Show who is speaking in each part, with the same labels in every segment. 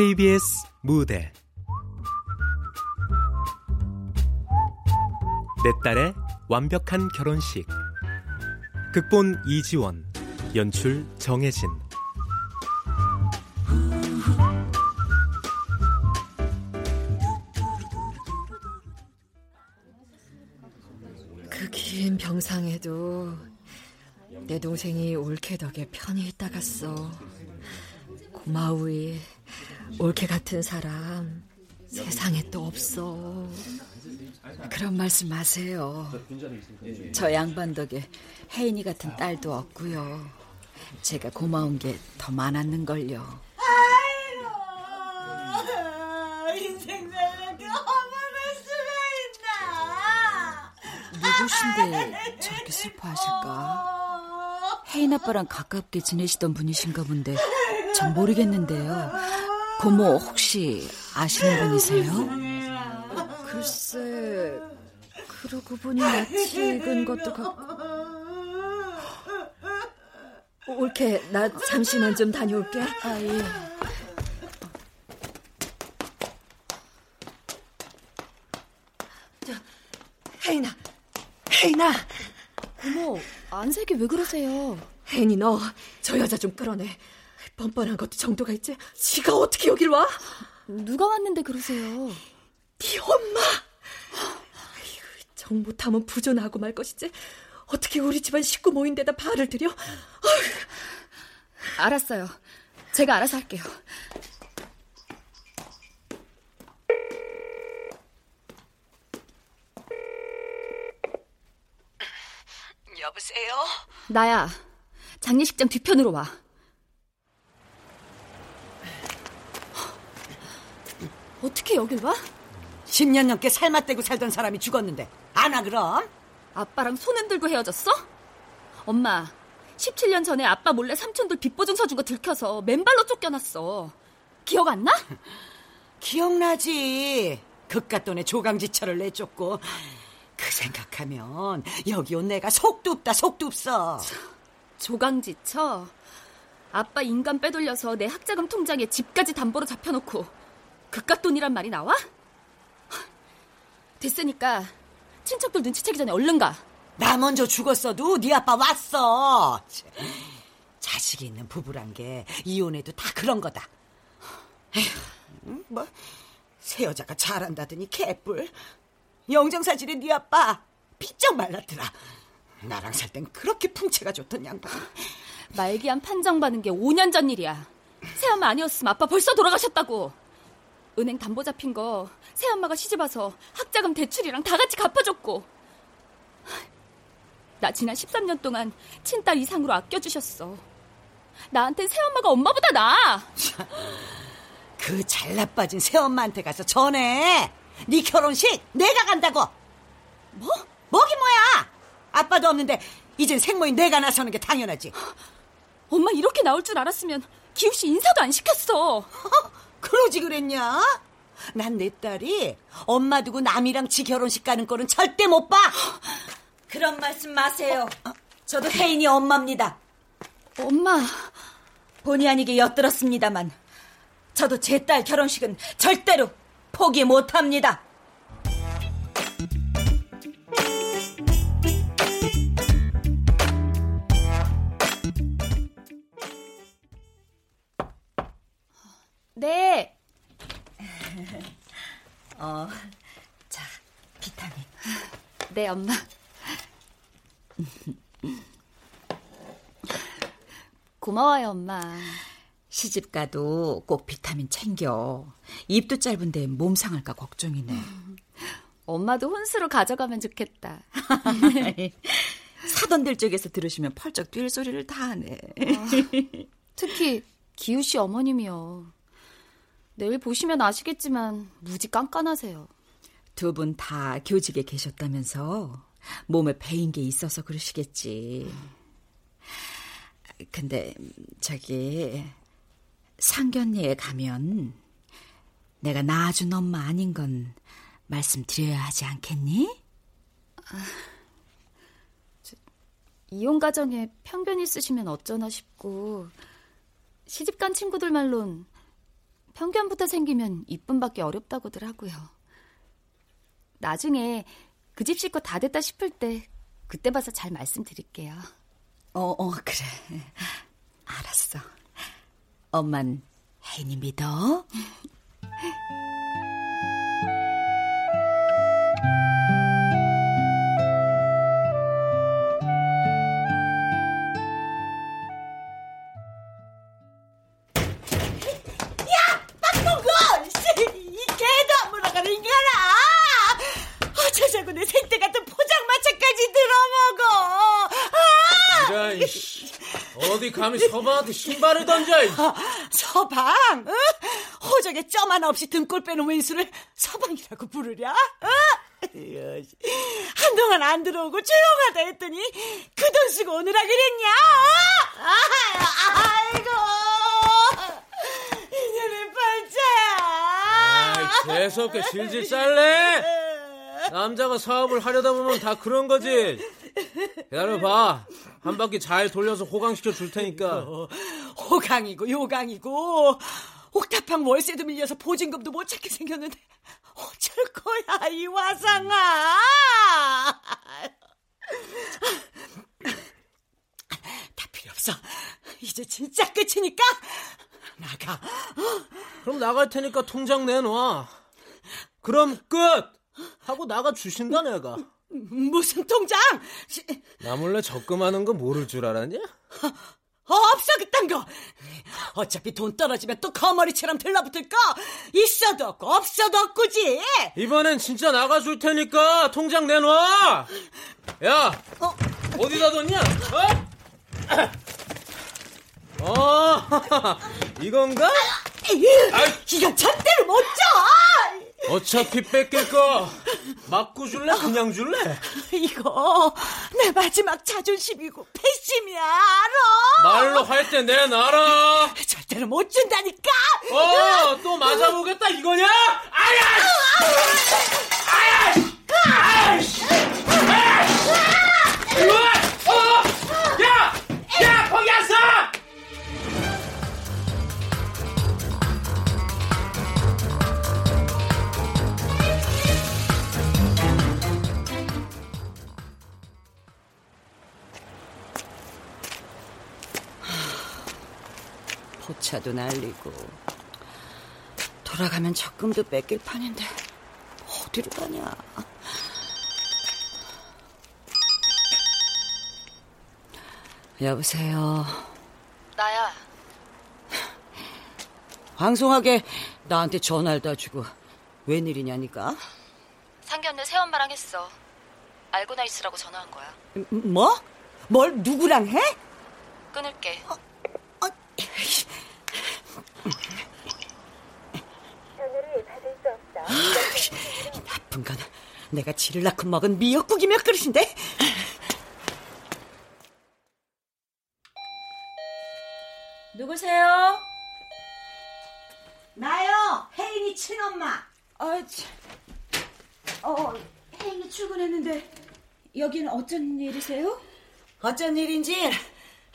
Speaker 1: KBS 무대. 내 딸의 완벽한 결혼식. 극본 이지원 연출 정혜진.
Speaker 2: 그 긴 병상에도 내 동생이 올케 덕에 편히 있다 갔어. 고마우이 올케 같은 사람 세상에 또 없어. 그런 말씀 마세요. 저 양반 덕에 혜인이 같은 딸도 없고요. 제가 고마운 게 더 많았는걸요.
Speaker 3: 아이고, 인생 살려게 허물을 수가 있나?
Speaker 2: 누구신데 저렇게 슬퍼하실까? 혜인 아빠랑 가깝게 지내시던 분이신가 본데 전 모르겠는데요. 고모 혹시 아시는 분이세요? 글쎄, 그러고 보니 낯이 익은 것도 같고. 올케, 나 잠시만 좀 다녀올게. 아, 예. 저, 혜인아, 혜인아.
Speaker 4: 고모, 안색이 왜 그러세요?
Speaker 2: 혜인이 너, 저 여자 좀 끌어내. 뻔뻔한 것도 정도가 있지. 지가 어떻게 여길 와?
Speaker 4: 누가 왔는데 그러세요?
Speaker 2: 네 엄마. 아이고, 정 못하면 부존하고 말 것이지. 어떻게 우리 집안 식구 모인 데다 발을 들여? 어휴.
Speaker 4: 알았어요. 제가 알아서 할게요.
Speaker 3: 여보세요?
Speaker 4: 나야. 장례식장 뒤편으로 와. 어떻게 여길 와?
Speaker 3: 10년 넘게 살맛대고 살던 사람이 죽었는데 안아 그럼?
Speaker 4: 아빠랑 손 흔들고 헤어졌어? 엄마, 17년 전에 아빠 몰래 삼촌들 빚보증 서준 거 들켜서 맨발로 쫓겨났어. 기억 안 나?
Speaker 3: 기억나지. 그깟 돈에 조강지처를 내쫓고 그 생각하면 여기 온 내가 속도 없다 속도 없어.
Speaker 4: 조강지처? 아빠 인간 빼돌려서 내 학자금 통장에 집까지 담보로 잡혀놓고 그깟 돈이란 말이 나와? 됐으니까 친척들 눈치채기 전에 얼른 가.
Speaker 3: 나 먼저 죽었어도 네 아빠 왔어. 자식이 있는 부부란 게 이혼해도 다 그런 거다. 에휴, 뭐, 새 여자가 잘한다더니 개뿔. 영정사진에 네 아빠 삐쩍 말랐더라. 나랑 살 땐 그렇게 풍채가 좋던 양반.
Speaker 4: 말기암 판정받은 게 5년 전 일이야. 새엄마 아니었으면 아빠 벌써 돌아가셨다고. 은행 담보 잡힌 거 새엄마가 시집 와서 학자금 대출이랑 다 같이 갚아줬고. 나 지난 13년 동안 친딸 이상으로 아껴주셨어. 나한텐 새엄마가 엄마보다 나아.
Speaker 3: 그 잘나빠진 새엄마한테 가서 전해. 네 결혼식 내가 간다고.
Speaker 4: 뭐?
Speaker 3: 뭐긴 뭐야. 아빠도 없는데 이젠 생모인 내가 나서는 게 당연하지.
Speaker 4: 엄마 이렇게 나올 줄 알았으면 기우 씨 인사도 안 시켰어.
Speaker 3: 그러지 그랬냐? 난 내 딸이 엄마 두고 남이랑 지 결혼식 가는 꼴은 절대 못 봐.
Speaker 5: 그런 말씀 마세요. 저도 혜인이 엄마입니다.
Speaker 4: 엄마.
Speaker 5: 본의 아니게 엿들었습니다만 저도 제 딸 결혼식은 절대로 포기 못합니다.
Speaker 4: 네.
Speaker 5: 어, 자, 비타민.
Speaker 4: 네, 엄마. 고마워요, 엄마.
Speaker 2: 시집 가도 꼭 비타민 챙겨. 입도 짧은데 몸 상할까 걱정이네.
Speaker 4: 엄마도 혼수로 가져가면 좋겠다.
Speaker 2: 사돈들 쪽에서 들으시면 펄쩍 뛸 소리를 다 하네.
Speaker 4: 아, 특히 기우 씨 어머님이요. 내일 보시면 아시겠지만 무지 깐깐하세요.
Speaker 2: 두 분 다 교직에 계셨다면서 몸에 배인 게 있어서 그러시겠지. 근데 저기 상견례에 가면 내가 낳아준 엄마 아닌 건 말씀드려야 하지 않겠니?
Speaker 4: 아, 이혼 가정에 편견 있으시면 어쩌나 싶고 시집간 친구들 말론 편견부터 생기면 이쁨받기 어렵다고들 하고요. 나중에 그 집 식구 다 됐다 싶을 때 그때 봐서 잘 말씀드릴게요.
Speaker 2: 어, 어, 그래. 알았어. 엄만 혜인이 믿어?
Speaker 6: 어디 감히 서방한테 신발을 던져. 아,
Speaker 3: 서방? 어? 호적에 점 하나 없이 등골 빼는 왼수를 서방이라고 부르랴? 어? 한동안 안 들어오고 조용하다 했더니 그 돈 쓰고 오느라 그랬냐? 아, 아이고 인연의 팔자야.
Speaker 6: 아이, 재수없게 질질 짤래? 남자가 사업을 하려다 보면 다 그런 거지. 기다려봐. 한 바퀴 잘 돌려서 호강시켜 줄 테니까. 어,
Speaker 3: 호강이고 요강이고 옥탑방 월세도 밀려서 보증금도 못 찾게 생겼는데 어쩔 거야 이 화상아. 다 필요 없어. 이제 진짜 끝이니까 나가.
Speaker 6: 그럼 나갈 테니까 통장 내놔. 그럼 끝! 하고 나가 주신다 내가.
Speaker 3: 무슨 통장?
Speaker 6: 나 몰래 적금하는 거 모를 줄 알았냐?
Speaker 3: 어, 없어 그딴 거. 어차피 돈 떨어지면 또 거머리처럼 들러붙을 거 있어도 없고 없어도 없고지.
Speaker 6: 이번엔 진짜 나가줄 테니까 통장 내놔. 야, 어? 어디다 뒀냐? 어? 어, 이건가?
Speaker 3: 아, 이건 절대로 못 줘.
Speaker 6: 어차피 뺏길 거 맞고 줄래? 그냥 줄래?
Speaker 3: 이거 내 마지막 자존심이고 패심이야 알아?
Speaker 6: 말로 할 때 내놔라
Speaker 3: 절대로 못 준다니까
Speaker 6: 어 또 맞아보겠다 이거냐? 아야! 아야! 아야! 아야! 어! 야! 야 거기 왔어!
Speaker 3: 포차도 날리고. 돌아가면 적금도 뺏길 판인데 어디로 가냐? 여보세요?
Speaker 4: 나야.
Speaker 3: 방송하게 나한테 전화를 다 주고 웬일이냐니까?
Speaker 4: 상견례 새엄마랑 했어. 알고나 있으라고 전화한 거야.
Speaker 3: 뭐? 뭘 누구랑 해?
Speaker 4: 끊을게. 어?
Speaker 3: 나쁜 건 내가 지를 낳고 먹은 미역국이 몇 그릇인데?
Speaker 5: 누구세요?
Speaker 3: 나요, 혜인이 친엄마.
Speaker 5: 아, 어, 혜인이 출근했는데 여기는 어쩐 일이세요?
Speaker 3: 어쩐 일인지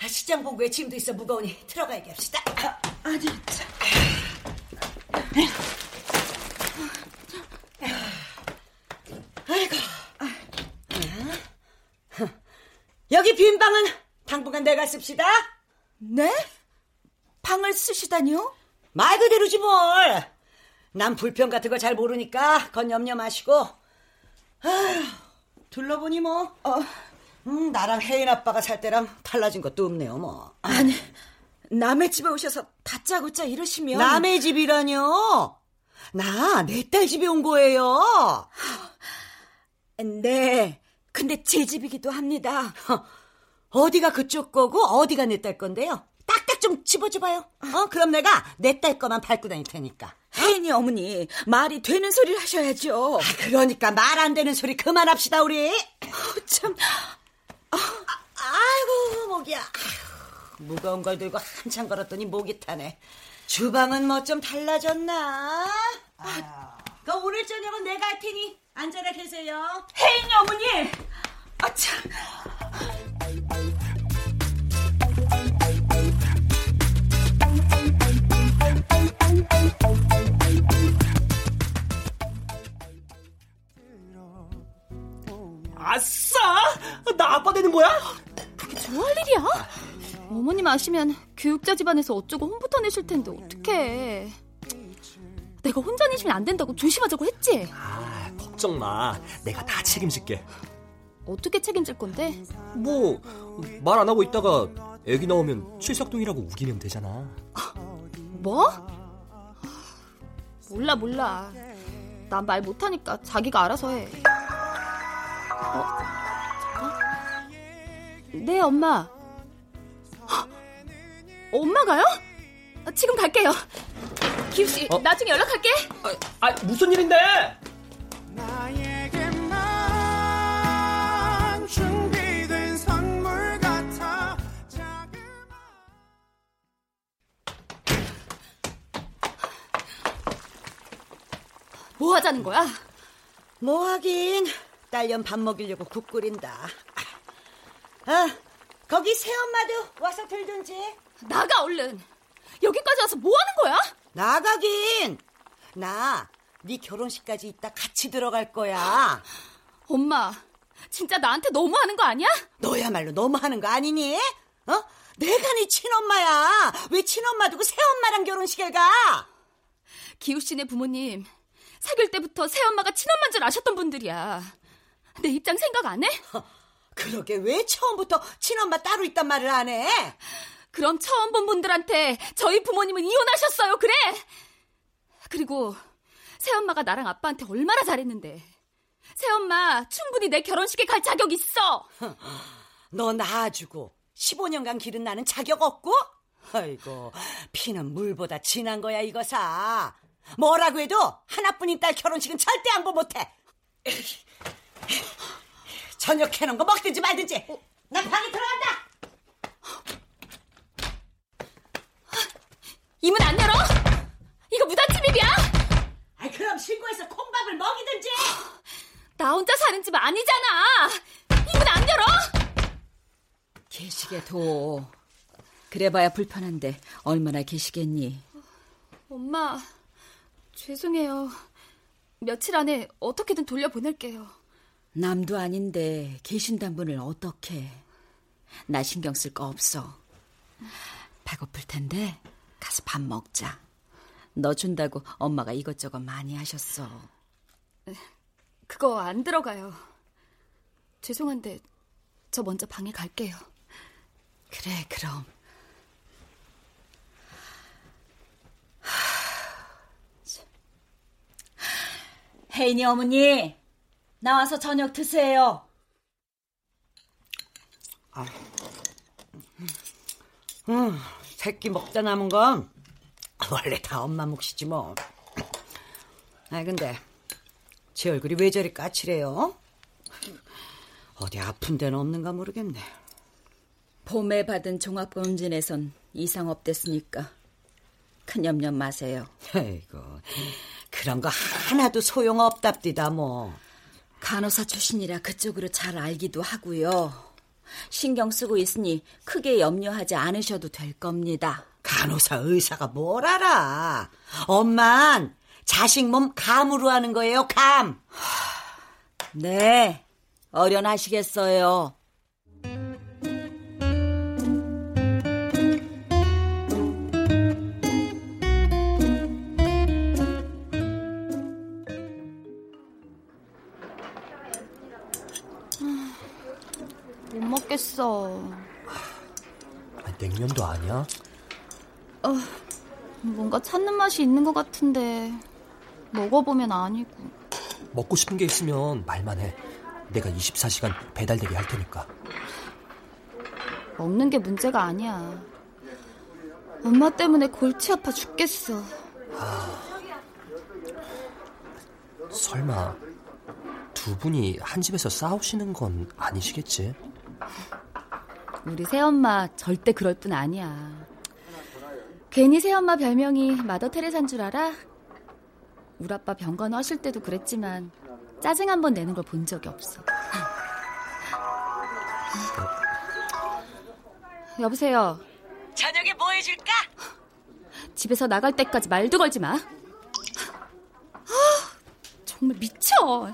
Speaker 3: 시장 본부에 짐도 있어 무거우니 들어가 얘기합시다.
Speaker 5: 아, 아니, 참.
Speaker 3: 아이고. 여기 빈 방은 당분간 내가 씁시다.
Speaker 5: 네? 방을 쓰시다니요?
Speaker 3: 말 그대로지 뭘. 난 불평 같은 거 잘 모르니까 건 염려 마시고. 아휴, 둘러보니 뭐. 어, 음, 나랑 혜인 아빠가 살 때랑 달라진 것도 없네요 뭐.
Speaker 5: 아니, 남의 집에 오셔서 다짜고짜 이러시면.
Speaker 3: 남의 집이라뇨? 나 내 딸 집에 온 거예요.
Speaker 5: 네. 근데 제 집이기도 합니다.
Speaker 3: 어디가 그쪽 거고 어디가 내 딸 건데요? 딱딱 좀 집어줘봐요. 어, 그럼 내가 내 딸 거만 밟고 다닐 테니까.
Speaker 5: 혜인이 어머니 말이 되는 소리를 하셔야죠.
Speaker 3: 아, 그러니까 말 안 되는 소리 그만합시다 우리.
Speaker 5: 어, 참.
Speaker 3: 아, 아이고 목이야. 아이고, 무거운 걸 들고 한참 걸었더니 목이 타네. 주방은 뭐 좀 달라졌나? 아, 그 오늘 저녁은 내가 할 테니 앉아라 계세요.
Speaker 5: 혜인 어머니! 아참!
Speaker 7: 아싸! 나 아빠 되는 거야?
Speaker 4: 그게 좋아할 일이야? 어머님 아시면 교육자 집안에서 어쩌고 홍부터 내실 텐데 어떡해. 내가 혼자 내시면 안 된다고 조심하자고 했지?
Speaker 7: 아, 아, 걱정 마. 내가 다 책임질게.
Speaker 4: 어떻게 책임질 건데?
Speaker 7: 뭐, 말 안 하고 있다가 애기 나오면 칠삭둥이라고 우기면 되잖아.
Speaker 4: 뭐? 몰라, 몰라. 난 말 못하니까 자기가 알아서 해. 어? 네, 엄마. 엄마가요? 지금 갈게요. 기우 씨, 어? 나중에 연락할게.
Speaker 7: 아, 아 무슨 일인데?
Speaker 4: 뭐 하자는 거야?
Speaker 3: 뭐 하긴 딸년 밥 먹이려고 국 끓인다. 아, 거기 새엄마도 와서 들든지.
Speaker 4: 나가 얼른. 여기까지 와서 뭐 하는 거야?
Speaker 3: 나가긴. 나 네 결혼식까지 있다 같이 들어갈 거야.
Speaker 4: 엄마, 진짜 나한테 너무하는 거 아니야?
Speaker 3: 너야말로 너무하는 거 아니니? 어? 내가 네 친엄마야. 왜 친엄마 두고 새엄마랑 결혼식을 가?
Speaker 4: 기우 씨네 부모님 사귈 때부터 새엄마가 친엄마인 줄 아셨던 분들이야. 내 입장 생각 안 해?
Speaker 3: 그러게 왜 처음부터 친엄마 따로 있단 말을 안 해?
Speaker 4: 그럼 처음 본 분들한테 저희 부모님은 이혼하셨어요, 그래? 그리고 새엄마가 나랑 아빠한테 얼마나 잘했는데. 새엄마 충분히 내 결혼식에 갈 자격 있어.
Speaker 3: 너 낳아주고 15년간 기른 나는 자격 없고? 아이고 피는 물보다 진한 거야 이거 사. 뭐라고 해도 하나뿐인 딸 결혼식은 절대 양보 못해. 저녁 해놓은 거 먹든지 말든지. 난 방에 들어간다.
Speaker 4: 이문 안 열어? 이거 무단 침입이야?
Speaker 3: 아 그럼 신고해서 콩밥을 먹이든지.
Speaker 4: 나 혼자 사는 집 아니잖아. 이문 안 열어?
Speaker 2: 계시게 둬. 그래봐야 불편한데 얼마나 계시겠니?
Speaker 4: 엄마, 죄송해요. 며칠 안에 어떻게든 돌려보낼게요.
Speaker 2: 남도 아닌데 계신단 분을 어떻게? 나 신경 쓸 거 없어. 배고플 텐데 가서 밥 먹자. 너 준다고 엄마가 이것저것 많이 하셨어.
Speaker 4: 그거 안 들어가요. 죄송한데 저 먼저 방에 갈게요.
Speaker 2: 그래, 그럼. 혜인이 어머니, 나와서 저녁 드세요.
Speaker 3: 아. 음, 새끼 먹다 남은 건 원래 다 엄마 몫이지 뭐. 아 근데 제 얼굴이 왜 저리 까칠해요? 어디 아픈 데는 없는가 모르겠네.
Speaker 2: 봄에 받은 종합검진에선 이상 없댔으니까 큰 염려 마세요.
Speaker 3: 아이고 그런 거 하나도 소용없답디다 뭐.
Speaker 2: 간호사 출신이라 그쪽으로 잘 알기도 하고요. 신경 쓰고 있으니 크게 염려하지 않으셔도 될 겁니다.
Speaker 3: 간호사 의사가 뭘 알아? 엄만 자식 몸 감으로 하는 거예요, 감.
Speaker 2: 네, 어련하시겠어요.
Speaker 4: 먹겠어.
Speaker 7: 냉면도 아니야?
Speaker 4: 어, 뭔가 찾는 맛이 있는 것 같은데 먹어보면 아니고.
Speaker 7: 먹고 싶은 게 있으면 말만 해. 내가 24시간 배달되게 할 테니까.
Speaker 4: 먹는 게 문제가 아니야. 엄마 때문에 골치 아파 죽겠어.
Speaker 7: 아, 설마 두 분이 한 집에서 싸우시는 건 아니시겠지?
Speaker 4: 우리 새엄마 절대 그럴 뿐 아니야. 괜히 새엄마 별명이 마더 테레사인 줄 알아? 우리 아빠 병간 하실 때도 그랬지만 짜증 한 번 내는 걸 본 적이 없어. 여보세요.
Speaker 3: 저녁에 뭐 해줄까?
Speaker 4: 집에서 나갈 때까지 말도 걸지 마. 정말 미쳐.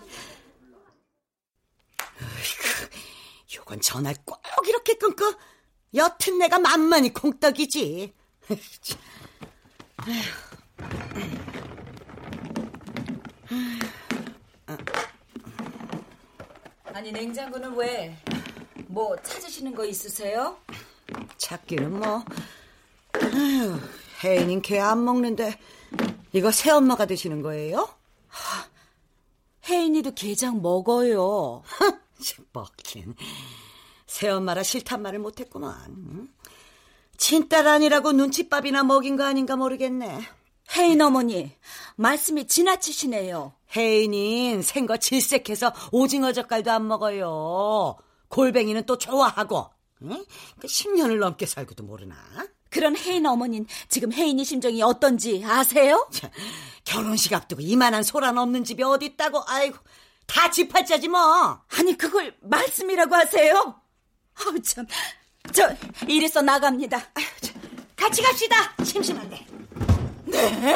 Speaker 3: 무조건 전화를 꼭 이렇게 끊고 여튼 내가 만만히 콩떡이지.
Speaker 2: 아니 냉장고는 왜? 뭐 찾으시는 거 있으세요?
Speaker 3: 찾기는 뭐. 아휴, 혜인인 개 안 먹는데 이거 새엄마가 드시는 거예요?
Speaker 2: 혜인이도 게장 먹어요.
Speaker 3: 먹긴. 새엄마라 싫단 말을 못했구만. 친딸 아니라고 눈칫밥이나 먹인 거 아닌가 모르겠네.
Speaker 2: 혜인 어머니, 말씀이 지나치시네요.
Speaker 3: 혜인인 생거 질색해서 오징어 젓갈도 안 먹어요. 골뱅이는 또 좋아하고. 응? 그 10년을 넘게 살고도 모르나?
Speaker 2: 그런 혜인 어머닌 지금 혜인이 심정이 어떤지 아세요?
Speaker 3: 자, 결혼식 앞두고 이만한 소란 없는 집이 어디 있다고? 아이고, 다 집팔자지 뭐.
Speaker 2: 아니 그걸 말씀이라고 하세요? 아우 참, 저 이래서 나갑니다. 아유, 저,
Speaker 3: 같이 갑시다. 심심한데.
Speaker 2: 네?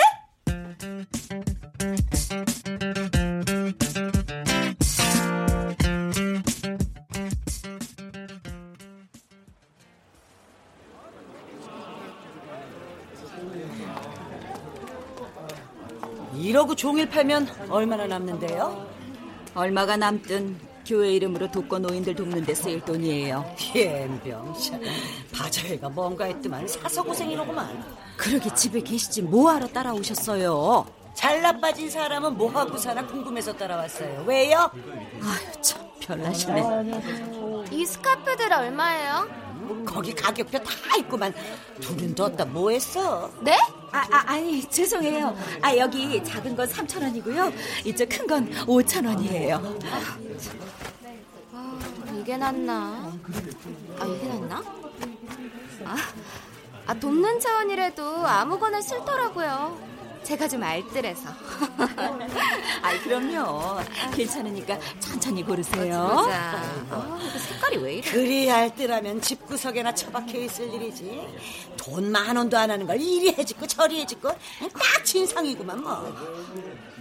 Speaker 3: 이러고 종일 팔면 얼마나 남는데요?
Speaker 2: 얼마가 남든 교회 이름으로 독거 노인들 돕는 데 쓰일 돈이에요.
Speaker 3: 예병 바자회가 뭔가 했더만 사서 고생이로구만.
Speaker 2: 그러게 집에 계시지 뭐하러 따라오셨어요?
Speaker 3: 잘 나 빠진 사람은 뭐하고 사나 궁금해서 따라왔어요. 왜요?
Speaker 2: 아유 참 별나시네.
Speaker 4: 이 스카프들 얼마예요?
Speaker 3: 거기 가격표 다 있구만. 돈은 뒀다 뭐했어?
Speaker 4: 네?
Speaker 2: 아, 아 아 니 죄송해요. 아 여기 작은 건 3천 원이고요. 이쪽 큰 건 5천 원이에요.
Speaker 4: 아, 이게 낫나? 아, 이게 낫나? 아, 아, 돕는 차원이라도 아무거나 싫더라고요. 제가 좀 알뜰해서.
Speaker 2: 아 그럼요. 괜찮으니까 천천히 고르세요.
Speaker 4: 아, 색깔이 왜 이래?
Speaker 3: 그리 알뜰하면 집구석에나 처박혀 있을 일이지. 돈 만 원도 안 하는 걸 이리 해짓고 저리 해짓고 딱 진상이구만 뭐.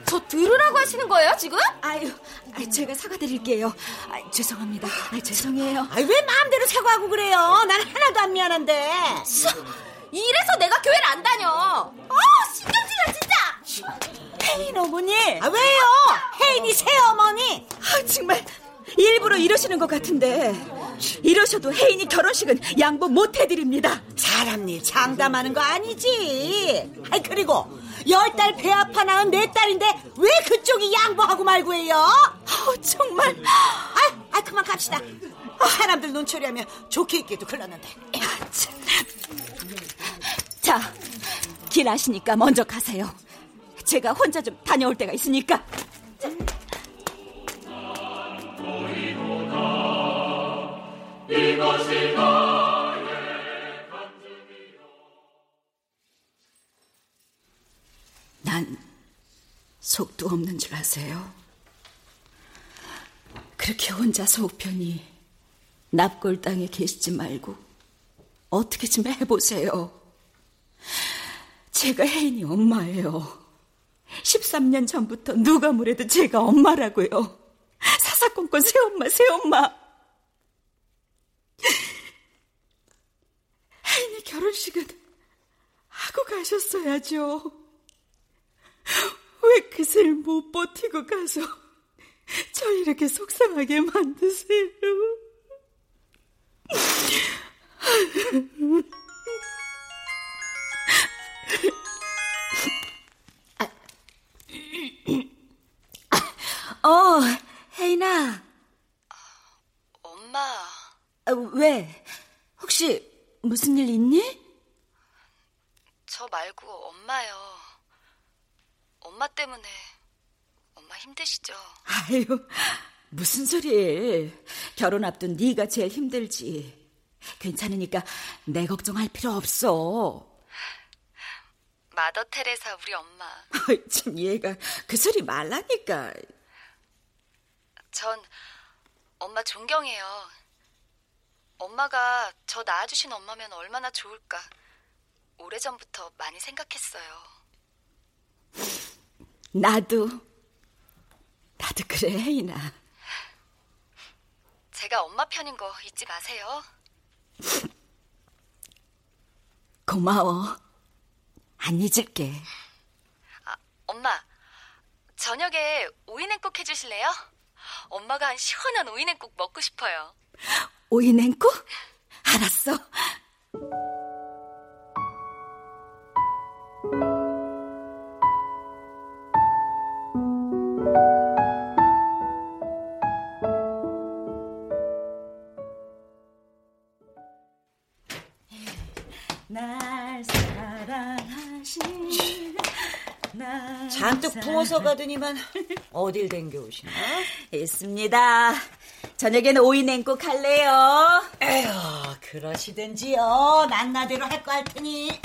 Speaker 4: 저 들으라고 하시는 거예요, 지금?
Speaker 2: 아유, 아, 제가 사과드릴게요. 아, 죄송합니다. 아, 죄송해요.
Speaker 3: 아이 왜 마음대로 사과하고 그래요? 난 하나도 안 미안한데.
Speaker 4: 이래서 내가 교회를 안 다녀. 아, 신경질나 진짜.
Speaker 2: 혜인 어머니.
Speaker 3: 아 왜요? 혜인이 새어머니.
Speaker 2: 아, 정말 일부러 이러시는 것 같은데 이러셔도 혜인이 결혼식은 양보 못 해드립니다.
Speaker 3: 사람 일 장담하는 거 아니지. 아이 그리고 열 달 배 아파 낳은 내 딸인데 왜 그쪽이 양보하고 말고 해요?
Speaker 2: 아, 정말.
Speaker 3: 아, 아 그만 갑시다. 아, 사람들 눈초리하면 좋게 있기도 글렀는데.
Speaker 2: 아, 참. 자, 길 아시니까 먼저 가세요. 제가 혼자 좀 다녀올 때가 있으니까. 난 속도 없는 줄 아세요? 그렇게 혼자 속편히 납골 땅에 계시지 말고 어떻게 좀 해보세요. 제가 혜인이 엄마예요. 13년 전부터 누가 뭐래도 제가 엄마라고요. 사사건건 새엄마, 새엄마. 혜인이 결혼식은 하고 가셨어야죠. 왜 그새 못 버티고 가서 저 이렇게 속상하게 만드세요? 어, 혜인아.
Speaker 8: 엄마,
Speaker 2: 아, 왜? 혹시 무슨 일 있니?
Speaker 8: 저 말고 엄마요. 엄마 때문에 엄마 힘드시죠?
Speaker 2: 아유, 무슨 소리? 결혼 앞둔 네가 제일 힘들지. 괜찮으니까 내 걱정할 필요 없어.
Speaker 8: 마더 테레사 우리 엄마.
Speaker 2: 참 얘가 그 소리 말라니까.
Speaker 8: 전 엄마 존경해요. 엄마가 저 낳아주신 엄마면 얼마나 좋을까. 오래전부터 많이 생각했어요.
Speaker 2: 나도 나도 그래 혜인아.
Speaker 8: 제가 엄마 편인 거 잊지 마세요.
Speaker 2: 고마워. 안 잊을게.
Speaker 8: 아, 엄마, 저녁에 오이냉국 해주실래요? 엄마가 한 시원한 오이냉국 먹고 싶어요.
Speaker 2: 오이냉국? 알았어.
Speaker 3: 어서 가더니만 어딜 댕겨오시나?
Speaker 2: 있습니다. 저녁에는 오이 냉국 할래요.
Speaker 3: 에휴, 그러시든지요. 난 나대로 할 거 할 테니.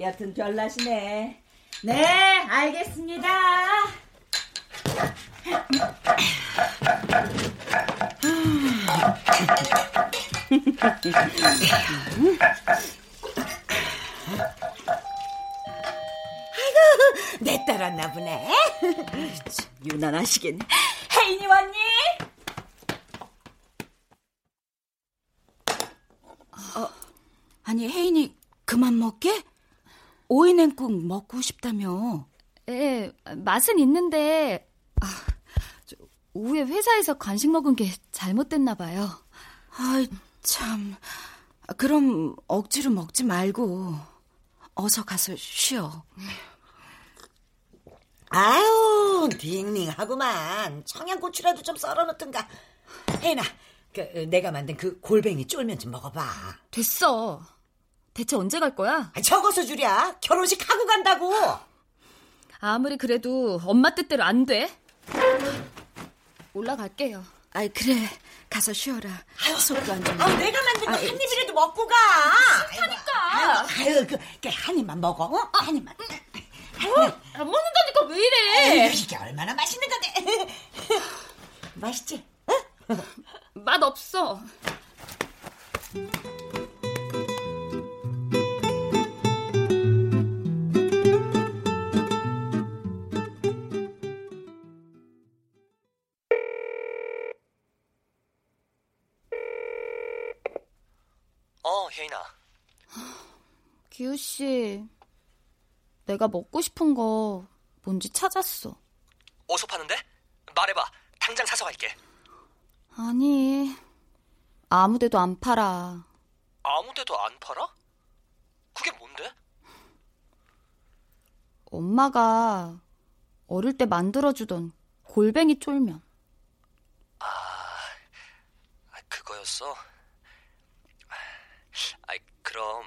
Speaker 2: 여튼 별나시네. 네, 알겠습니다.
Speaker 3: 내딸 왔나 보네.
Speaker 2: 유난하시긴. 혜인이 왔니? 어, 아니 혜인이 그만 먹게? 오이냉국 먹고 싶다며.
Speaker 4: 예, 맛은 있는데 아, 오후에 회사에서 간식 먹은 게 잘못됐나 봐요.
Speaker 2: 아이 참. 그럼 억지로 먹지 말고 어서 가서 쉬어.
Speaker 3: 아유, 딩링하구만. 청양고추라도 좀 썰어놓든가. 혜인아, 그, 내가 만든 그 골뱅이 쫄면 좀 먹어봐.
Speaker 4: 됐어. 대체 언제 갈 거야?
Speaker 3: 아, 적어서 주랴. 결혼식 하고 간다고.
Speaker 4: 아무리 그래도 엄마 뜻대로 안 돼. 올라갈게요.
Speaker 2: 아이 그래 가서 쉬어라.
Speaker 3: 아유,
Speaker 2: 속도 안 좋네.
Speaker 3: 아, 내가 만든 거 한 입이라도 먹고 가.
Speaker 4: 싫다니까.
Speaker 3: 아유, 아유 그, 그, 한 입만 먹어. 어? 한 입만.
Speaker 4: 안 먹는다니까 왜 이래?
Speaker 3: 에이, 이게 얼마나 맛있는 건데. 맛있지?
Speaker 4: 맛 없어.
Speaker 7: 어, 혜인아.
Speaker 4: 기우 씨, 내가 먹고 싶은 거 뭔지 찾았어.
Speaker 7: 어디서 파는데? 말해봐. 당장 사서 갈게.
Speaker 4: 아니, 아무데도 안 팔아.
Speaker 7: 아무데도 안 팔아? 그게 뭔데?
Speaker 4: 엄마가 어릴 때 만들어주던 골뱅이 쫄면.
Speaker 7: 아, 그거였어? 아, 그럼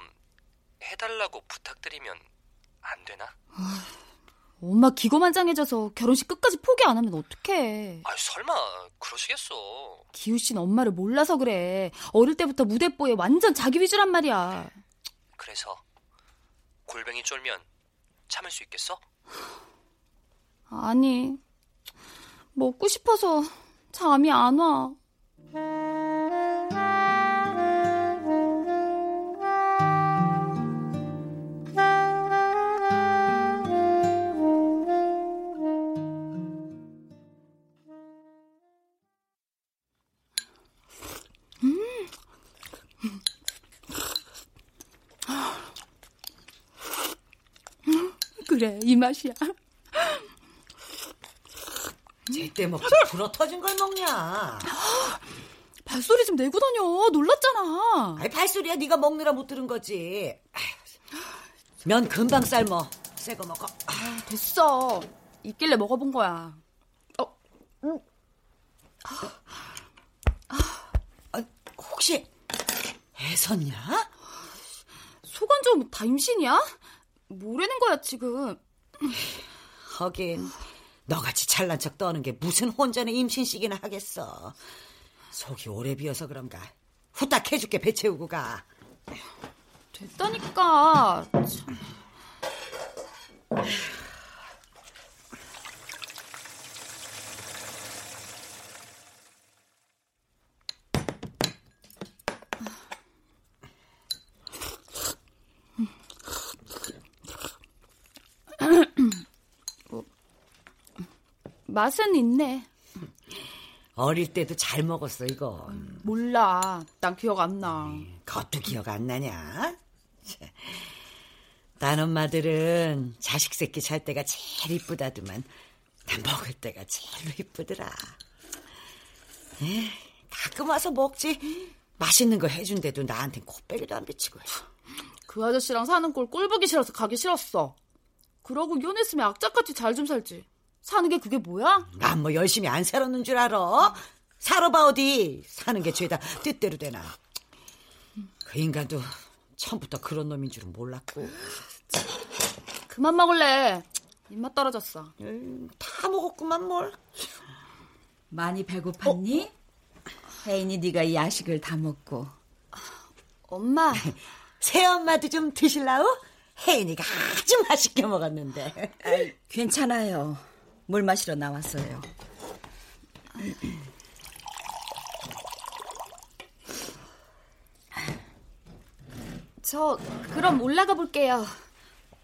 Speaker 7: 해달라고 부탁드리면 안 되나?
Speaker 4: 엄마 기고만장해져서 결혼식 끝까지 포기 안 하면 어떡해.
Speaker 7: 아, 설마 그러시겠어.
Speaker 4: 기우 씨는 엄마를 몰라서 그래. 어릴 때부터 무대뽀에 완전 자기 위주란 말이야.
Speaker 7: 그래서 골뱅이 쫄면 참을 수 있겠어?
Speaker 4: 아니, 먹고 싶어서 잠이 안 와. 맛이야.
Speaker 3: 제때 먹지 불어 터진 걸 먹냐?
Speaker 4: 발소리 좀 내고 다녀. 놀랐잖아.
Speaker 3: 아이 발소리야 네가 먹느라 못 들은 거지. 면 금방 삶어. 새거 먹어.
Speaker 4: 아, 됐어. 있길래 먹어본 거야. 어, 음.
Speaker 3: 아, 혹시 애선냐?
Speaker 4: 소관점 다 임신이야? 뭐라는 거야 지금?
Speaker 3: 하긴 너같이 잘난 척 떠는 게 무슨 혼전의 임신식이나 하겠어. 속이 오래 비어서 그런가. 후딱 해줄게 배 채우고 가.
Speaker 4: 됐다니까. 참. 맛은 있네.
Speaker 3: 어릴 때도 잘 먹었어 이거.
Speaker 4: 몰라. 난 기억 안 나.
Speaker 3: 그것도 기억 안 나냐? 딴 엄마들은 자식 새끼 잘 때가 제일 이쁘다더만 난 먹을 때가 제일로 이쁘더라. 에이, 가끔 와서 먹지. 맛있는 거 해준데도 나한텐 코빼기도 안 비치고.
Speaker 4: 그 아저씨랑 사는 꼴 꼴보기 싫어서 가기 싫었어. 그러고 이혼했으면 악착같이 잘 좀 살지. 사는 게 그게 뭐야?
Speaker 3: 난 뭐 열심히 안 살았는 줄 알아? 살아봐 어디 사는 게 죄다 뜻대로 되나 그 인간도 처음부터 그런 놈인 줄은 몰랐고
Speaker 4: 그만 먹을래. 입맛 떨어졌어.
Speaker 3: 음, 다 먹었구만 뭘
Speaker 2: 많이 배고팠니? 혜인이 네가 이 야식을 다 먹고
Speaker 4: 엄마.
Speaker 3: 새엄마도 좀 드실라우? 혜인이가 아주 맛있게 먹었는데
Speaker 2: 아이, 괜찮아요. 물 마시러 나왔어요.
Speaker 4: 저 그럼 올라가 볼게요.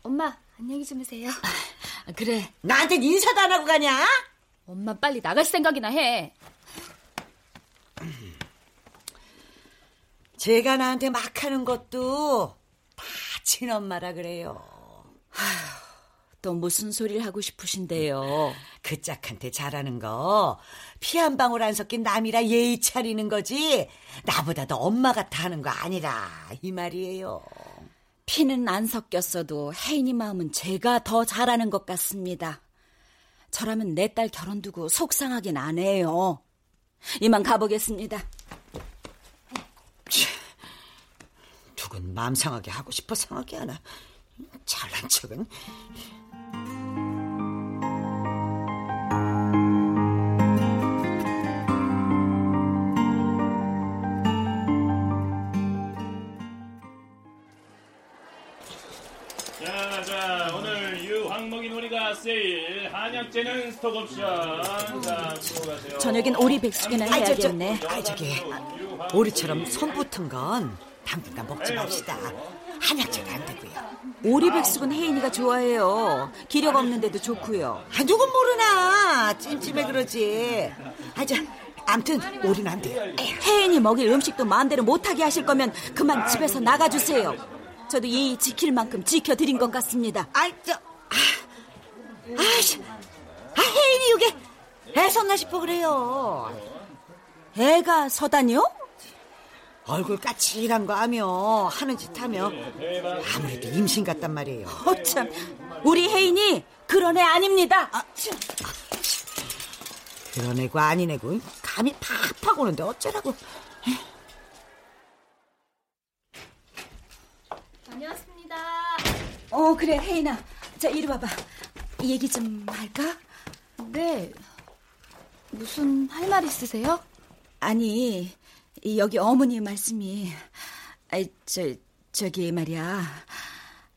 Speaker 4: 엄마 안녕히 주무세요.
Speaker 2: 아, 그래.
Speaker 3: 나한테 인사도 안 하고 가냐?
Speaker 4: 엄마 빨리 나갈 생각이나 해.
Speaker 3: 제가 나한테 막 하는 것도 다 친엄마라 그래요
Speaker 2: 또 무슨 소리를 하고 싶으신데요?
Speaker 3: 그 짝한테 잘하는 거 피 한 방울 안 섞인 남이라 예의 차리는 거지 나보다 더 엄마 같아 하는 거 아니라 이 말이에요
Speaker 2: 피는 안 섞였어도 혜인이 마음은 제가 더 잘하는 것 같습니다. 저라면 내 딸 결혼 두고 속상하긴 안 해요. 이만 가보겠습니다.
Speaker 3: 누군 마음 상하게 하고 싶어 상하게 하나 잘난 척은
Speaker 9: 세일. 한약재는 스톡 옵션. 자, 가세요.
Speaker 2: 저녁엔 오리 백숙이나
Speaker 3: 아이 저, 저,
Speaker 2: 해야겠네.
Speaker 3: 아이 저기 오리처럼 손 붙은 건 당분간 먹지 맙시다 한약재가 안 되고요
Speaker 2: 오리 백숙은 혜인이가 좋아해요. 기력 없는데도 좋고요.
Speaker 3: 아, 누군 모르나 찜찜해 그러지 아 저 암튼 오리는 안 돼요
Speaker 2: 혜인이 먹일 음식도 마음대로 못하게 하실 거면 그만 집에서 나가주세요. 저도 예의 지킬 만큼 지켜드린 것 같습니다.
Speaker 3: 아이 저 아, 아이씨 아 혜인이 이게 애섰나 싶어 그래요
Speaker 2: 애가 서다니요?
Speaker 3: 얼굴 까칠한 거 하며 하는 짓 하며 아무래도 임신 같단 말이에요
Speaker 2: 어참, 우리 혜인이 그런 애 아닙니다.
Speaker 3: 아, 참. 그런 애고 아닌 애고 감이 팍팍 오는데 어쩌라고
Speaker 4: 다녀왔습니다.
Speaker 2: 어, 그래, 혜인아. 자, 이리 와봐. 얘기 좀 할까?
Speaker 4: 네. 무슨 할 말 있으세요?
Speaker 2: 아니, 이 여기 어머니 말씀이, 아이, 저, 저기 말이야.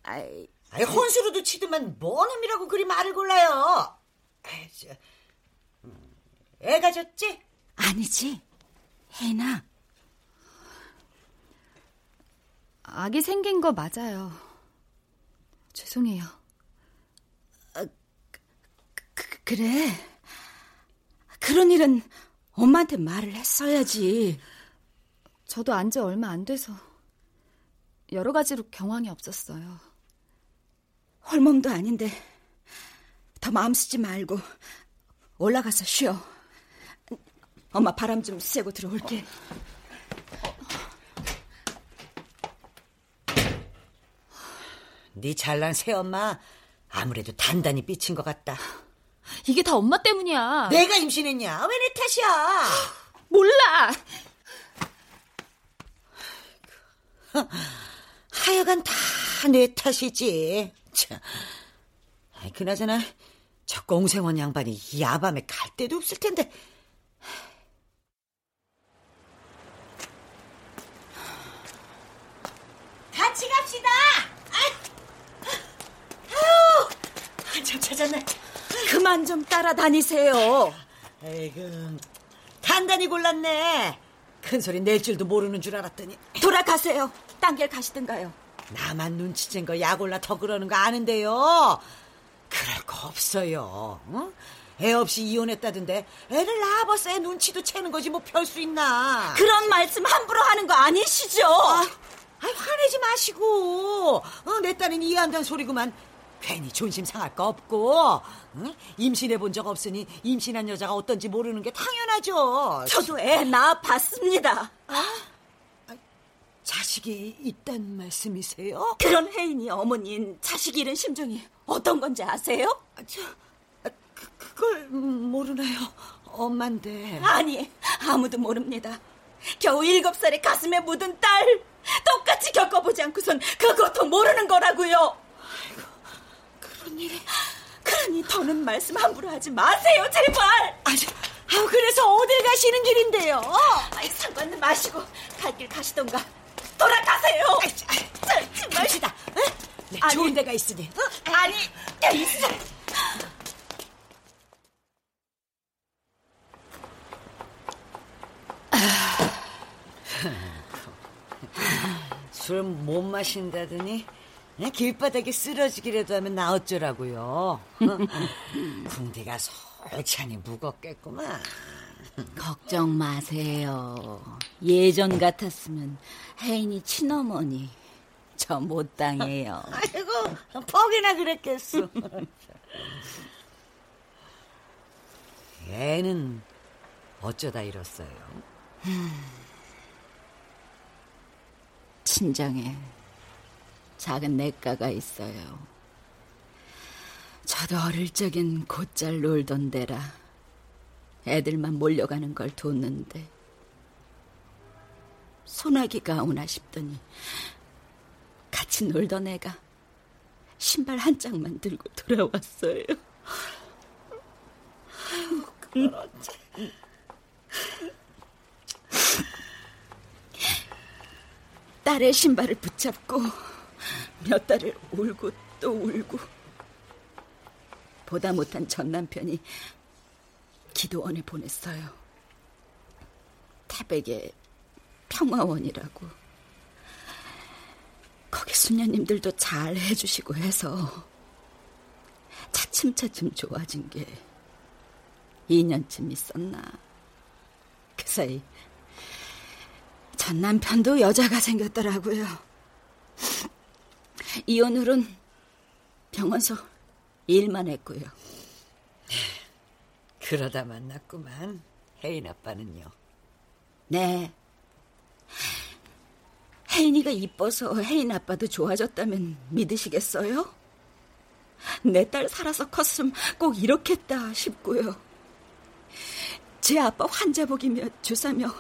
Speaker 2: 아이,
Speaker 3: 아이, 혼수로도 치더만 뭔 의미라고 그리 말을 골라요 아이, 저, 음, 애가 졌지?
Speaker 2: 아니지. 혜인아,
Speaker 4: 아기 생긴 거 맞아요. 죄송해요.
Speaker 2: 그, 그래. 그런 일은 엄마한테 말을 했어야지.
Speaker 4: 저도 안 지 얼마 안 돼서 여러 가지로 경황이 없었어요.
Speaker 2: 홀몸도 아닌데 더 마음 쓰지 말고 올라가서 쉬어. 엄마 바람 좀 쐬고 들어올게.
Speaker 3: 네 잘난 새엄마 아무래도 단단히 삐친 것 같다
Speaker 4: 이게 다 엄마 때문이야.
Speaker 3: 내가 임신했냐? 왜 내 탓이야?
Speaker 4: 몰라.
Speaker 3: 하여간 다 내 탓이지. 참. 그나저나 저 공생원 양반이 이 야밤에 갈 데도 없을 텐데. 같이 갑시다. 아유, 한참 찾았네.
Speaker 2: 그만 좀 따라다니세요.
Speaker 3: 에이그, 단단히 골랐네. 큰 소리 낼 줄도 모르는 줄 알았더니
Speaker 2: 돌아가세요. 딴 길 가시든가요.
Speaker 3: 나만 눈치챈 거 약올라 더 그러는 거 아는데요. 그럴 거 없어요. 응? 애 없이 이혼했다던데 애를 낳아봐서 애 눈치도 채는 거지 뭐 별 수 있나
Speaker 5: 그런 말씀 함부로 하는 거 아니시죠?
Speaker 3: 아, 아 화내지 마시고 어, 내 딸은 이해한다는 소리구만 괜히 존심 상할 거 없고 응? 임신해 본 적 없으니 임신한 여자가 어떤지 모르는 게 당연하죠
Speaker 5: 저도 애 낳아 봤습니다
Speaker 3: 아? 자식이 있단 말씀이세요?
Speaker 5: 그런 혜인이 어머니인 자식 잃은 심정이 어떤 건지 아세요?
Speaker 3: 아, 저, 아, 그, 그걸 모르나요? 엄만데.
Speaker 5: 아니, 아무도 모릅니다. 겨우 일곱 살에 가슴에 묻은 딸 똑같이 겪어보지 않고선 그 고통 모르는 거라고요.
Speaker 3: 그런 일이.
Speaker 5: 그러니 더는 말씀 함부로 하지 마세요, 제발.
Speaker 3: 아주, 아, 그래서 어딜 가시는 길인데요?
Speaker 5: 아이, 상관은 마시고 갈 길 가시던가 돌아가세요.
Speaker 3: 정말 갑시다. 응? 네, 아니, 좋은 데가 있으니.
Speaker 5: 어? 아니, 있어.
Speaker 3: 술 못 마신다더니 길바닥에 쓰러지기라도 하면 나 어쩌라고요. 궁디가 솔찬히 무겁겠구만.
Speaker 2: 걱정 마세요. 예전 같았으면 혜인이 친어머니 저 못 당해요.
Speaker 3: 아이고 퍽이나 그랬겠어. 애는 어쩌다 이렇어요?
Speaker 2: 친정에 작은 내과가 있어요. 저도 어릴 적엔 곧잘 놀던 데라 애들만 몰려가는 걸 뒀는데 소나기가 오나 싶더니 같이 놀던 애가 신발 한 짝만 들고 돌아왔어요.
Speaker 3: 그렇지.
Speaker 2: 딸의 신발을 붙잡고 몇 달을 울고 또 울고 보다 못한 전 남편이 기도원에 보냈어요. 태백의 평화원이라고. 거기 수녀님들도 잘 해주시고 해서 차츰차츰 좋아진 게 2년쯤 있었나. 그 사이 전 남편도 여자가 생겼더라고요. 이혼 후론 병원서 일만 했고요.
Speaker 3: 그러다 만났구만. 혜인 아빠는요.
Speaker 2: 네. 혜인이가 이뻐서 혜인 아빠도 좋아졌다면 믿으시겠어요? 내 딸 살아서 컸으면 꼭 이렇겠다 싶고요. 제 아빠 환자복이며 주사며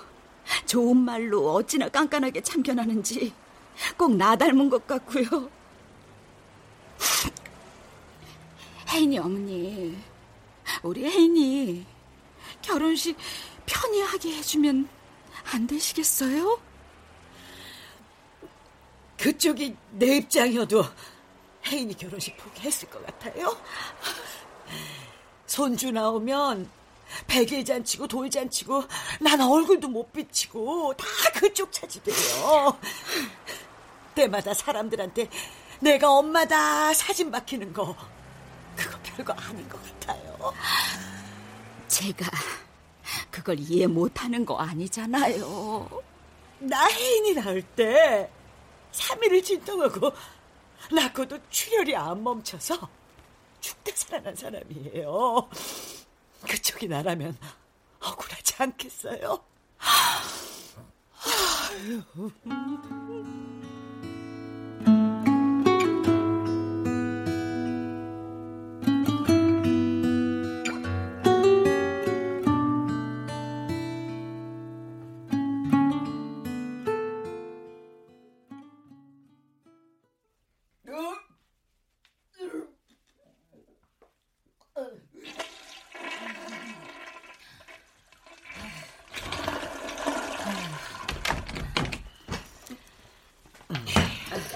Speaker 2: 좋은 말로 어찌나 깐깐하게 참견하는지 꼭 나 닮은 것 같고요. 혜인이 어머니, 우리 혜인이 결혼식 편히 하게 해주면 안 되시겠어요?
Speaker 3: 그쪽이 내 입장이어도 혜인이 결혼식 포기했을 것 같아요. 손주 나오면 백일 잔치고 돌잔치고 난 얼굴도 못 비치고 다 그쪽 차지돼요. 때마다 사람들한테 내가 엄마다 사진 박히는 거 별거 아닌 것 같아요.
Speaker 2: 제가 그걸 이해 못하는 거 아니잖아요.
Speaker 3: 나 혜인이 낳을 때 3일을 진통하고 낳고도 출혈이 안 멈춰서 죽다 살아난 사람이에요. 그쪽이 나라면 억울하지 않겠어요? 아유.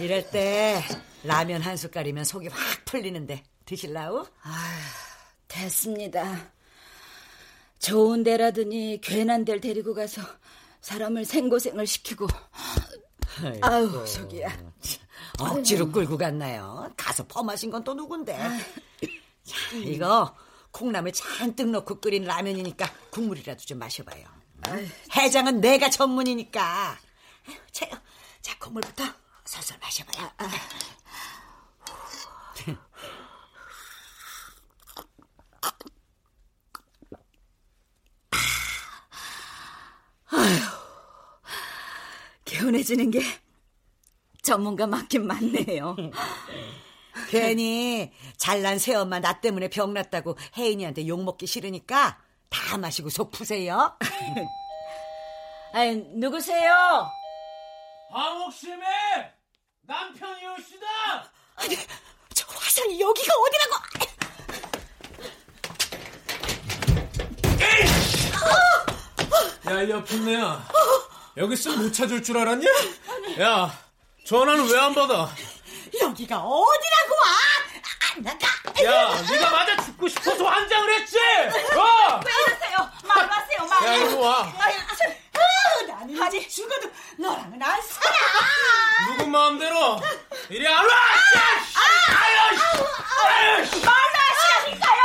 Speaker 3: 이럴 때 라면 한 숟갈이면 속이 확 풀리는데 드실라우?
Speaker 2: 아, 됐습니다. 좋은 데라더니 괜한 데를 데리고 가서 사람을 생고생을 시키고 아유 속이야.
Speaker 3: 억지로 끌고 갔나요? 가서 퍼마신 건 또 누군데? 자, 이거 콩나물 잔뜩 넣고 끓인 라면이니까 국물이라도 좀 마셔봐요. 해장은 내가 전문이니까. 자, 자 국물부터 살살 마셔봐요. 아, 아.
Speaker 2: 아휴, 개운해지는 게 전문가 맞긴 맞네요.
Speaker 3: 괜히 잘난 새엄마 나 때문에 병났다고 혜인이한테 욕먹기 싫으니까 다 마시고 속 푸세요.
Speaker 2: 아니, 누구세요?
Speaker 6: 황옥심의 남편이오시다.
Speaker 3: 아니, 저 화상이 여기가 어디라고?
Speaker 6: 야, 이 아픈네야. 여기 있으면 못 찾을 줄 알았냐? 야, 전화는 왜 안 받아?
Speaker 3: 여기가 어디라고 와? 안 나가.
Speaker 6: 야, 네가 맞아 죽고 싶어서 환장을 했지? 어!
Speaker 5: 왜 이러세요? 말로 하세요, 말로.
Speaker 6: 야, 이리 와.
Speaker 3: 아, 아직 죽어도 너랑은 안 살아.
Speaker 6: 누구 마음대로 이리 안 와!
Speaker 5: 말로 하시라니까요!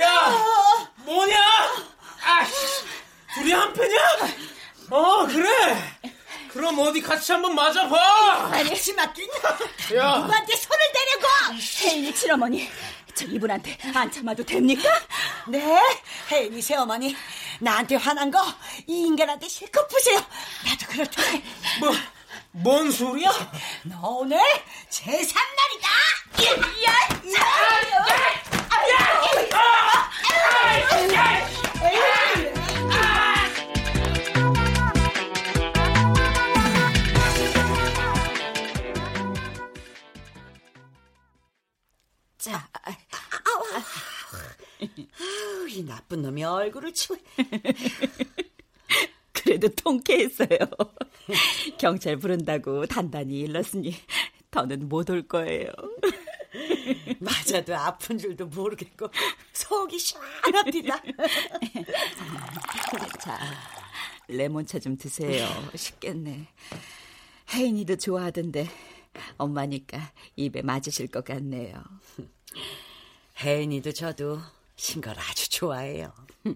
Speaker 6: 야, 뭐냐? 아, 둘이 한 패냐? 어, 그래. 그럼 어디 같이 한번 맞아봐.
Speaker 3: 아니, 심하긴.
Speaker 6: 야,
Speaker 3: 누구한테 손을 대려고?
Speaker 5: 친어머니, 저 이분한테 안 참아도 됩니까?
Speaker 3: 네, 혜인이 새어머니. 나한테 화난 거 이 인간한테 실컷 푸세요. 나도 그럴 테니.
Speaker 6: 뭐, 뭔 소리야?
Speaker 3: 너 오늘 제3날이다. 야, 자, 아우, 이 나쁜 놈이 얼굴을 치고.
Speaker 2: 그래도 통쾌했어요. 경찰 부른다고 단단히 일렀으니 더는 못 올 거예요.
Speaker 3: 맞아도 아픈 줄도 모르겠고 속이 시원합니다.
Speaker 2: 자, 레몬차 좀 드세요. 식겠네. 혜인이도 좋아하던데 엄마니까 입에 맞으실 것 같네요.
Speaker 3: 혜인이도 저도 신걸 아주 좋아해요.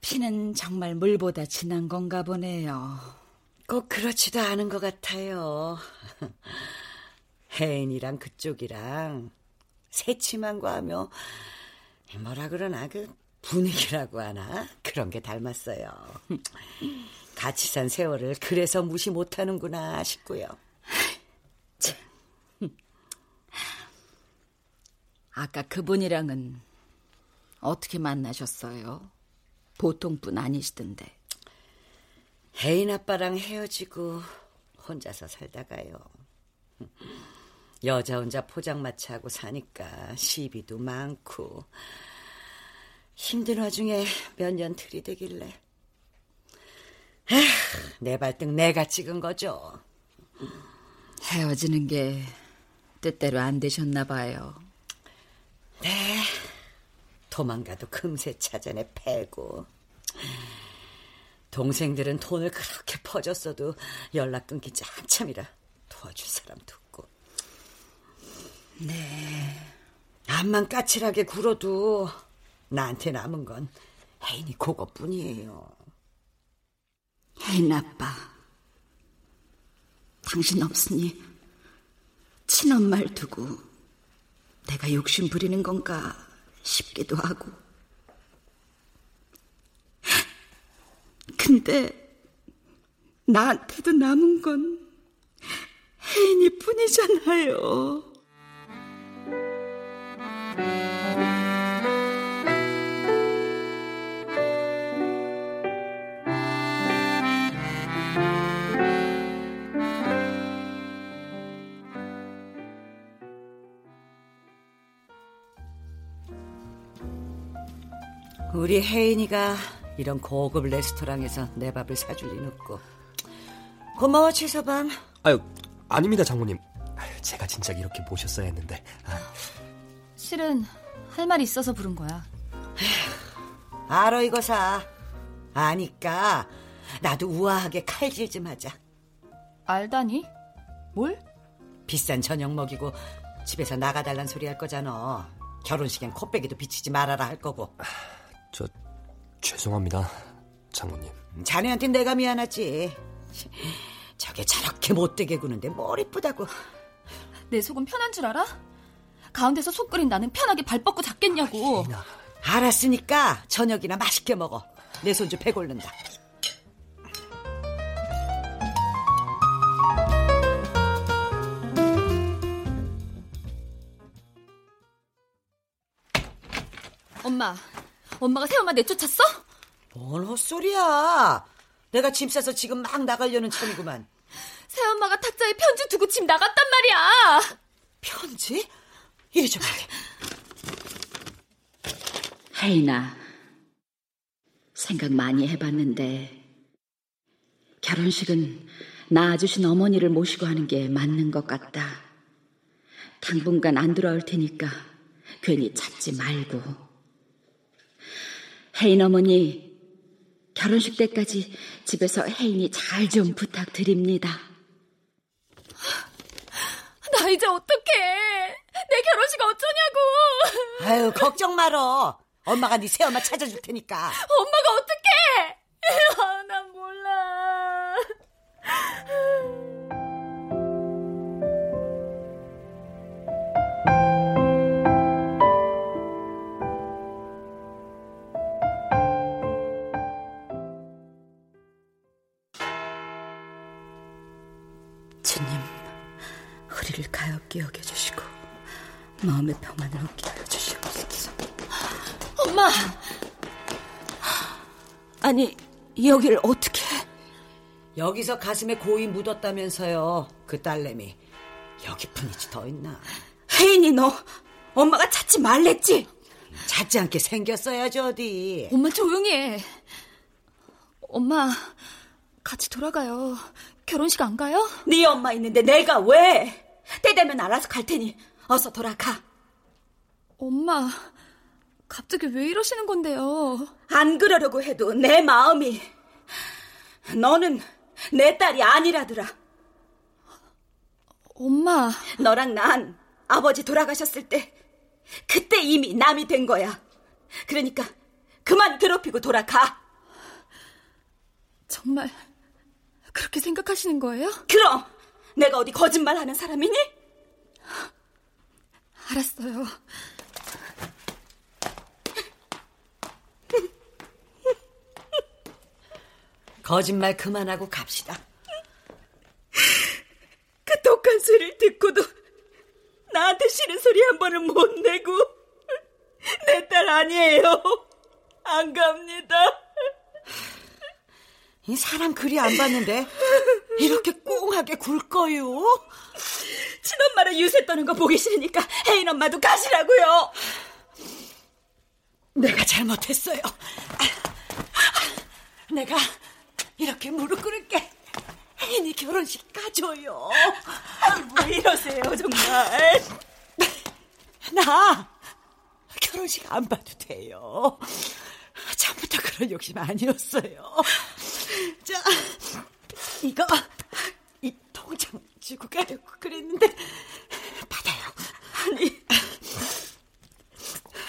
Speaker 2: 피는 정말 물보다 진한 건가 보네요.
Speaker 3: 꼭 그렇지도 않은 것 같아요. 혜인이랑 그쪽이랑 새침한 거 하며 뭐라 그러나 그 분위기라고 하나 그런 게 닮았어요. 같이 산 세월을 그래서 무시 못하는구나 싶고요.
Speaker 2: 아까 그분이랑은 어떻게 만나셨어요? 보통 분 아니시던데.
Speaker 3: 혜인 아빠랑 헤어지고 혼자서 살다가요. 여자 혼자 포장마차하고 사니까 시비도 많고 힘든 와중에 몇 년 들이대길래 에휴, 내 발등 내가 찍은 거죠.
Speaker 2: 헤어지는 게 뜻대로 안 되셨나 봐요.
Speaker 3: 네. 도망가도 금세 찾아내 패고. 동생들은 돈을 그렇게 퍼줬어도 연락 끊긴 지 한참이라 도와줄 사람도 없고.
Speaker 2: 네.
Speaker 3: 암만 까칠하게 굴어도 나한테 남은 건 혜인이 그것뿐이에요.
Speaker 2: 혜인 아빠. 당신 없으니 친엄마를 두고 내가 욕심 부리는 건가 싶기도 하고. 근데 나한테도 남은 건 혜인이 뿐이잖아요.
Speaker 3: 우리 혜인이가 이런 고급 레스토랑에서 내 밥을 사줄 리는 없고. 고마워, 최서방.
Speaker 7: 아유, 아닙니다, 장모님. 제가 진작 이렇게 모셨어야 했는데. 아.
Speaker 4: 실은 할 말이 있어서 부른 거야.
Speaker 3: 알어, 이거사. 아니까 나도 우아하게 칼질 좀 하자.
Speaker 4: 알다니? 뭘?
Speaker 3: 비싼 저녁 먹이고 집에서 나가달란 소리 할 거잖아. 결혼식엔 코빼기도 비치지 말아라 할 거고.
Speaker 7: 저 죄송합니다, 장모님.
Speaker 3: 자네한테 내가 미안하지. 저게 저렇게 못되게 구는데 뭘 이쁘다고.
Speaker 4: 내 속은 편한 줄 알아? 가운데서 속 끓인 나는 편하게 발 뻗고 잤겠냐고.
Speaker 3: 알았으니까 저녁이나 맛있게 먹어. 내 손주 배골른다.
Speaker 4: 엄마, 엄마가 새엄마 내쫓았어?
Speaker 3: 뭔 헛소리야. 내가 짐 싸서 지금 막 나가려는 참이구만.
Speaker 4: 새엄마가 탁자에 편지 두고 집 나갔단 말이야.
Speaker 3: 편지? 이리 좀 해.
Speaker 2: 혜인아, 생각 많이 해봤는데 결혼식은 낳아주신 어머니를 모시고 하는 게 맞는 것 같다. 당분간 안 돌아올 테니까 괜히 찾지 말고. 혜인 어머니, 결혼식 때까지 집에서 혜인이 잘 좀 부탁드립니다.
Speaker 4: 나 이제 어떡해. 내 결혼식 어쩌냐고.
Speaker 3: 아유, 걱정 말어. 엄마가 네 새엄마 찾아줄 테니까.
Speaker 4: 엄마가 어떡해. 아, 난 몰라.
Speaker 2: 가엾게 여겨주시고 마음의 평안을 얻게 하여 주시옵소서.
Speaker 4: 엄마!
Speaker 2: 아니, 여기를 어떻게...
Speaker 3: 여기서 가슴에 고이 묻었다면서요. 그 딸내미. 여기뿐이지 더 있나.
Speaker 5: 혜인이 너 엄마가 찾지 말랬지?
Speaker 3: 찾지 않게 생겼어야지 어디.
Speaker 4: 엄마 조용히 해. 엄마, 같이 돌아가요. 결혼식 안 가요?
Speaker 5: 네 엄마 있는데 내가 왜? 때 되면 알아서 갈 테니 어서 돌아가.
Speaker 4: 엄마, 갑자기 왜 이러시는 건데요?
Speaker 5: 안 그러려고 해도 내 마음이 너는 내 딸이 아니라더라.
Speaker 4: 엄마.
Speaker 5: 너랑 난 아버지 돌아가셨을 때 그때 이미 남이 된 거야. 그러니까 그만 괴롭히고 돌아가.
Speaker 4: 정말 그렇게 생각하시는 거예요?
Speaker 5: 그럼 내가 어디 거짓말하는 사람이니?
Speaker 4: 알았어요.
Speaker 3: 거짓말 그만하고 갑시다.
Speaker 5: 그 독한 소리를 듣고도 나한테 싫은 소리 한 번은 못 내고 내 딸 아니에요. 안 갑니다.
Speaker 3: 이 사람 그리 안 봤는데 이렇게 꽁하게 굴 거요.
Speaker 5: 친엄마를 유세 떠는 거 보기 싫으니까 혜인 엄마도 가시라고요.
Speaker 3: 내가 잘못했어요. 내가 이렇게 무릎 꿇을게. 혜인이 결혼식 가줘요.
Speaker 5: 왜 이러세요, 정말.
Speaker 3: 나 결혼식 안 봐도 돼요. 처음부터 그런 욕심 아니었어요. 자, 이거 이 통장 주고 가려고 그랬는데 받아요.
Speaker 5: 아니,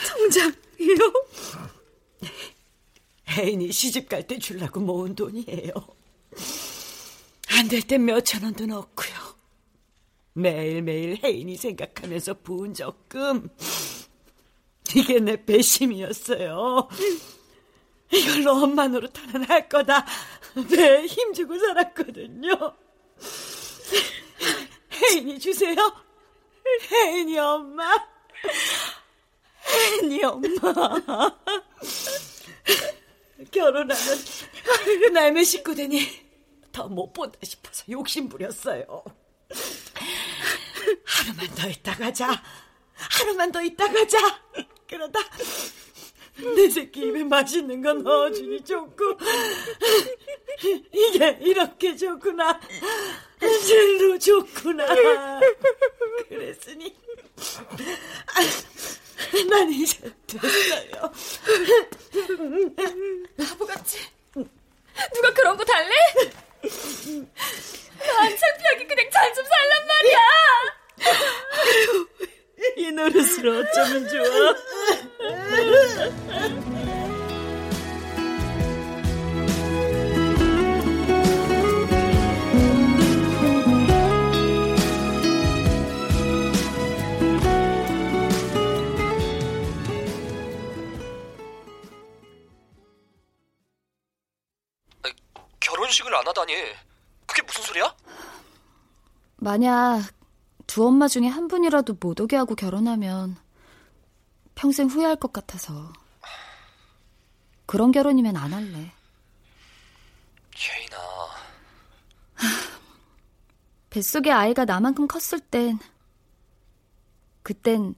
Speaker 5: 통장이요?
Speaker 3: 혜인이 시집 갈 때 주려고 모은 돈이에요. 안 될 땐 몇천 원도 넣고요. 매일매일 혜인이 생각하면서 부은 적금. 이게 내 배심이었어요. 이걸로 엄마 노릇하는 할 거다. 배에 힘주고 살았거든요. 혜인이 주세요. 혜인이 엄마. 혜인이 엄마. 결혼하면 남의 식구 되니 더 못 본다 싶어서 욕심 부렸어요. 하루만 더 있다 가자. 하루만 더 있다 가자. 그러다 내 새끼 입에 맛있는 거 넣어주니 좋고. 이게 이렇게 좋구나. 젤도 좋구나. 그랬으니. 난 이제 됐어요.
Speaker 4: 바보같이. 누가 그런 거 달래? 난 창피하게 그냥 잔좀 살란
Speaker 10: 말이야. 이 노릇으로 어쩌면 좋아?
Speaker 5: 결혼식을 안 하다니. 그게 무슨 소리야?
Speaker 4: 만약 두 엄마 중에 한 분이라도 못 오게 하고 결혼하면 평생 후회할 것 같아서. 그런 결혼이면 안 할래.
Speaker 5: 예인아.
Speaker 4: 뱃속에 아이가 나만큼 컸을 땐, 그땐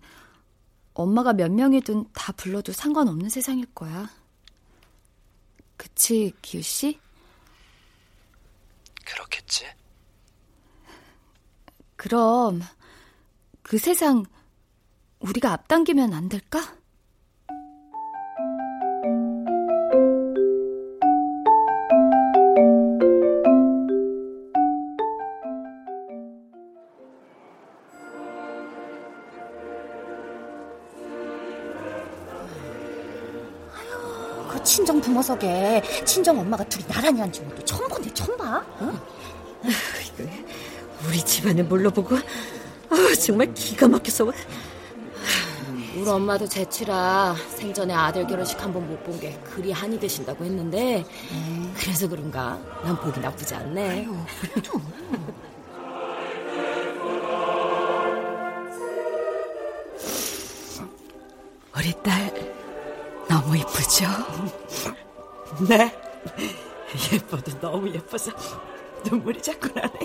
Speaker 4: 엄마가 몇 명이든 다 불러도 상관없는 세상일 거야. 그치, 기우씨?
Speaker 5: 그렇겠지?
Speaker 4: 그럼 그 세상 우리가 앞당기면 안 될까?
Speaker 2: 그 친정 부모석에 친정 엄마가 둘이 나란히 앉은 것도 처음 보네, 처음 봐. 응?
Speaker 11: 우리 집안을 몰라보고 아, 정말 기가 막혀서
Speaker 12: 우리 엄마도 제치라 생전에 아들 결혼식 한 번 못 본 게 그리 한이 되신다고 했는데 그래서 그런가 난 보기 나쁘지 않네.
Speaker 11: 우리 딸 너무 이쁘죠?
Speaker 3: 네. 예뻐도 너무 예뻐서 눈물이 자꾸 나네.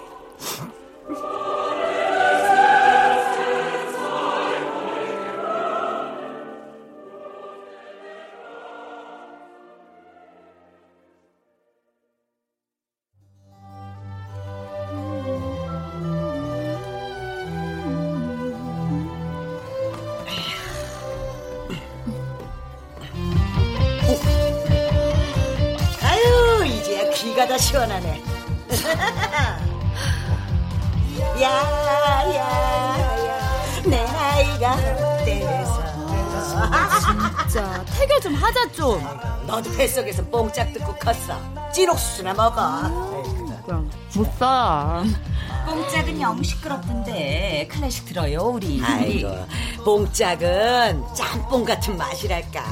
Speaker 4: 좀.
Speaker 3: 너도 뱃속에서 뽕짝 듣고 컸어. 찐옥수수나 먹어.
Speaker 4: 못 살아.
Speaker 2: 뽕짝은 영 시끄럽던데 클래식 들어요 우리.
Speaker 3: 아이고, 뽕짝은 짬뽕 같은 맛이랄까.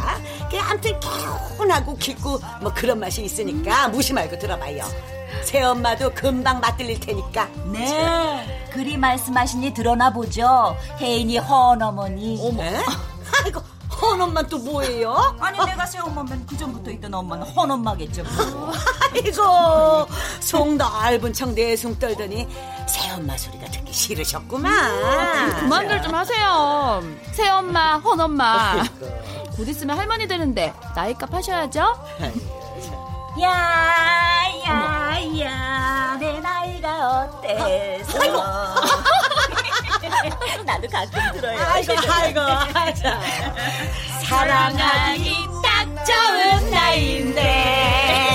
Speaker 3: 그 아무튼 개운하고 깊고 뭐 그런 맛이 있으니까 무시 말고 들어봐요. 새 엄마도 금방 맛들릴 테니까.
Speaker 2: 네, 그리 말씀하시니 드러나 보죠. 혜인이 헌 어머니.
Speaker 3: 어머. 아이고, 헌엄만 또 뭐예요?
Speaker 2: 아니 내가 새엄마면 그 전부터 있던 엄마는 헌엄마겠죠. 뭐.
Speaker 3: 아이고, 속 넓은 청 내숭 떨더니 새엄마 소리가 듣기 싫으셨구만.
Speaker 4: 그만들 좀 하세요. 새엄마, 헌엄마. 곧 있으면 할머니 되는데 나이값 하셔야죠.
Speaker 2: 야, 야, 야, 내 나이가 어때서? 나도 가끔 들어요.
Speaker 3: 아이고, 아이고, 아자.
Speaker 2: 사랑하기 딱 좋은 나이인데.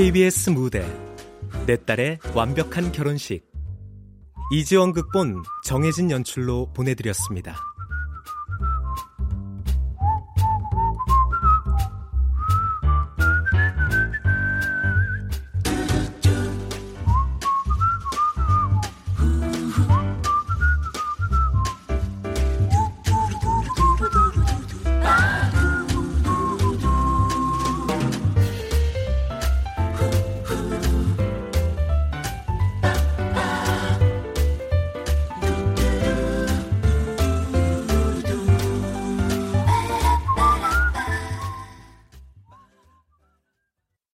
Speaker 1: KBS 무대 내 딸의 완벽한 결혼식 이지원 극본 정혜진 연출로 보내드렸습니다.